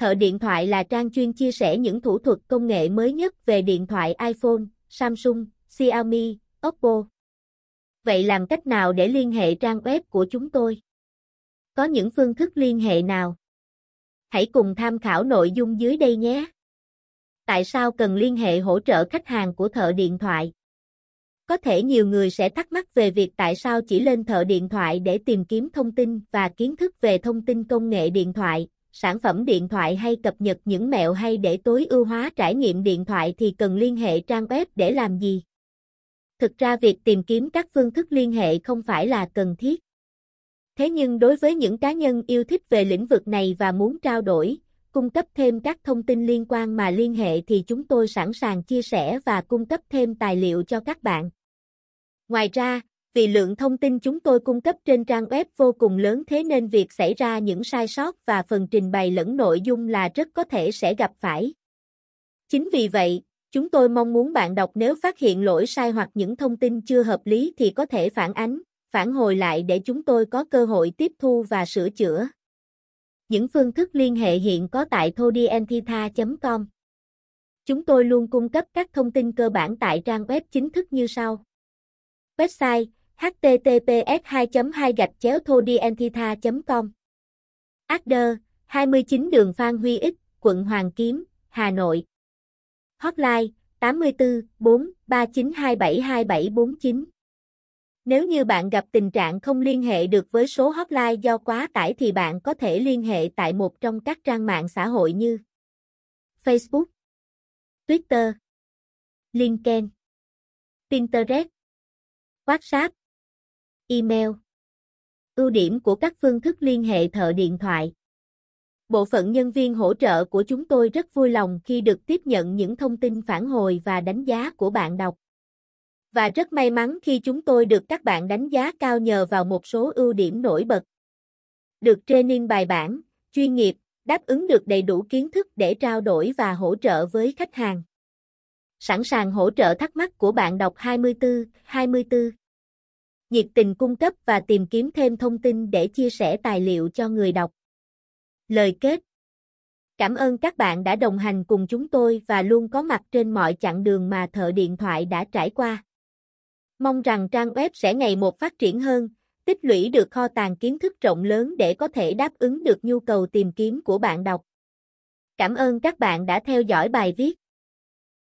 Thợ điện thoại là trang chuyên chia sẻ những thủ thuật công nghệ mới nhất về điện thoại iPhone, Samsung, Xiaomi, Oppo. Vậy làm cách nào để liên hệ trang web của chúng tôi? Có những phương thức liên hệ nào? Hãy cùng tham khảo nội dung dưới đây nhé. Tại sao cần liên hệ hỗ trợ khách hàng của thợ điện thoại? Có thể nhiều người sẽ thắc mắc về việc tại sao chỉ lên thợ điện thoại để tìm kiếm thông tin và kiến thức về thông tin công nghệ điện thoại, sản phẩm điện thoại hay cập nhật những mẹo hay để tối ưu hóa trải nghiệm điện thoại thì cần liên hệ trang web để làm gì? Thực ra việc tìm kiếm các phương thức liên hệ không phải là cần thiết. Thế nhưng đối với những cá nhân yêu thích về lĩnh vực này và muốn trao đổi, cung cấp thêm các thông tin liên quan mà liên hệ thì chúng tôi sẵn sàng chia sẻ và cung cấp thêm tài liệu cho các bạn. Ngoài ra, vì lượng thông tin chúng tôi cung cấp trên trang web vô cùng lớn thế nên việc xảy ra những sai sót và phần trình bày lẫn nội dung là rất có thể sẽ gặp phải. Chính vì vậy, chúng tôi mong muốn bạn đọc nếu phát hiện lỗi sai hoặc những thông tin chưa hợp lý thì có thể phản ánh, phản hồi lại để chúng tôi có cơ hội tiếp thu và sửa chữa. Những phương thức liên hệ hiện có tại thodientita.com. Chúng tôi luôn cung cấp các thông tin cơ bản tại trang web chính thức như sau. Website https 2 2 gạch chéo thodientita com Adder 29 đường Phan Huy Ích, quận Hoàng Kiếm, Hà Nội. Hotline 84 4 39272749. Nếu như bạn gặp tình trạng không liên hệ được với số hotline do quá tải thì bạn có thể liên hệ tại một trong các trang mạng xã hội như Facebook, Twitter, LinkedIn, Pinterest, WhatsApp, email. Ưu điểm của các phương thức liên hệ thợ điện thoại. Bộ phận nhân viên hỗ trợ của chúng tôi rất vui lòng khi được tiếp nhận những thông tin phản hồi và đánh giá của bạn đọc. Và rất may mắn khi chúng tôi được các bạn đánh giá cao nhờ vào một số ưu điểm nổi bật. Được training bài bản, chuyên nghiệp, đáp ứng được đầy đủ kiến thức để trao đổi và hỗ trợ với khách hàng. Sẵn sàng hỗ trợ thắc mắc của bạn đọc 24, 24 nhiệt tình cung cấp và tìm kiếm thêm thông tin để chia sẻ tài liệu cho người đọc. Lời kết Cảm ơn các bạn đã đồng hành cùng chúng tôi và luôn có mặt trên mọi chặng đường mà thợ điện thoại đã trải qua. Mong rằng trang web sẽ ngày một phát triển hơn, tích lũy được kho tàng kiến thức rộng lớn để có thể đáp ứng được nhu cầu tìm kiếm của bạn đọc. Cảm ơn các bạn đã theo dõi bài viết.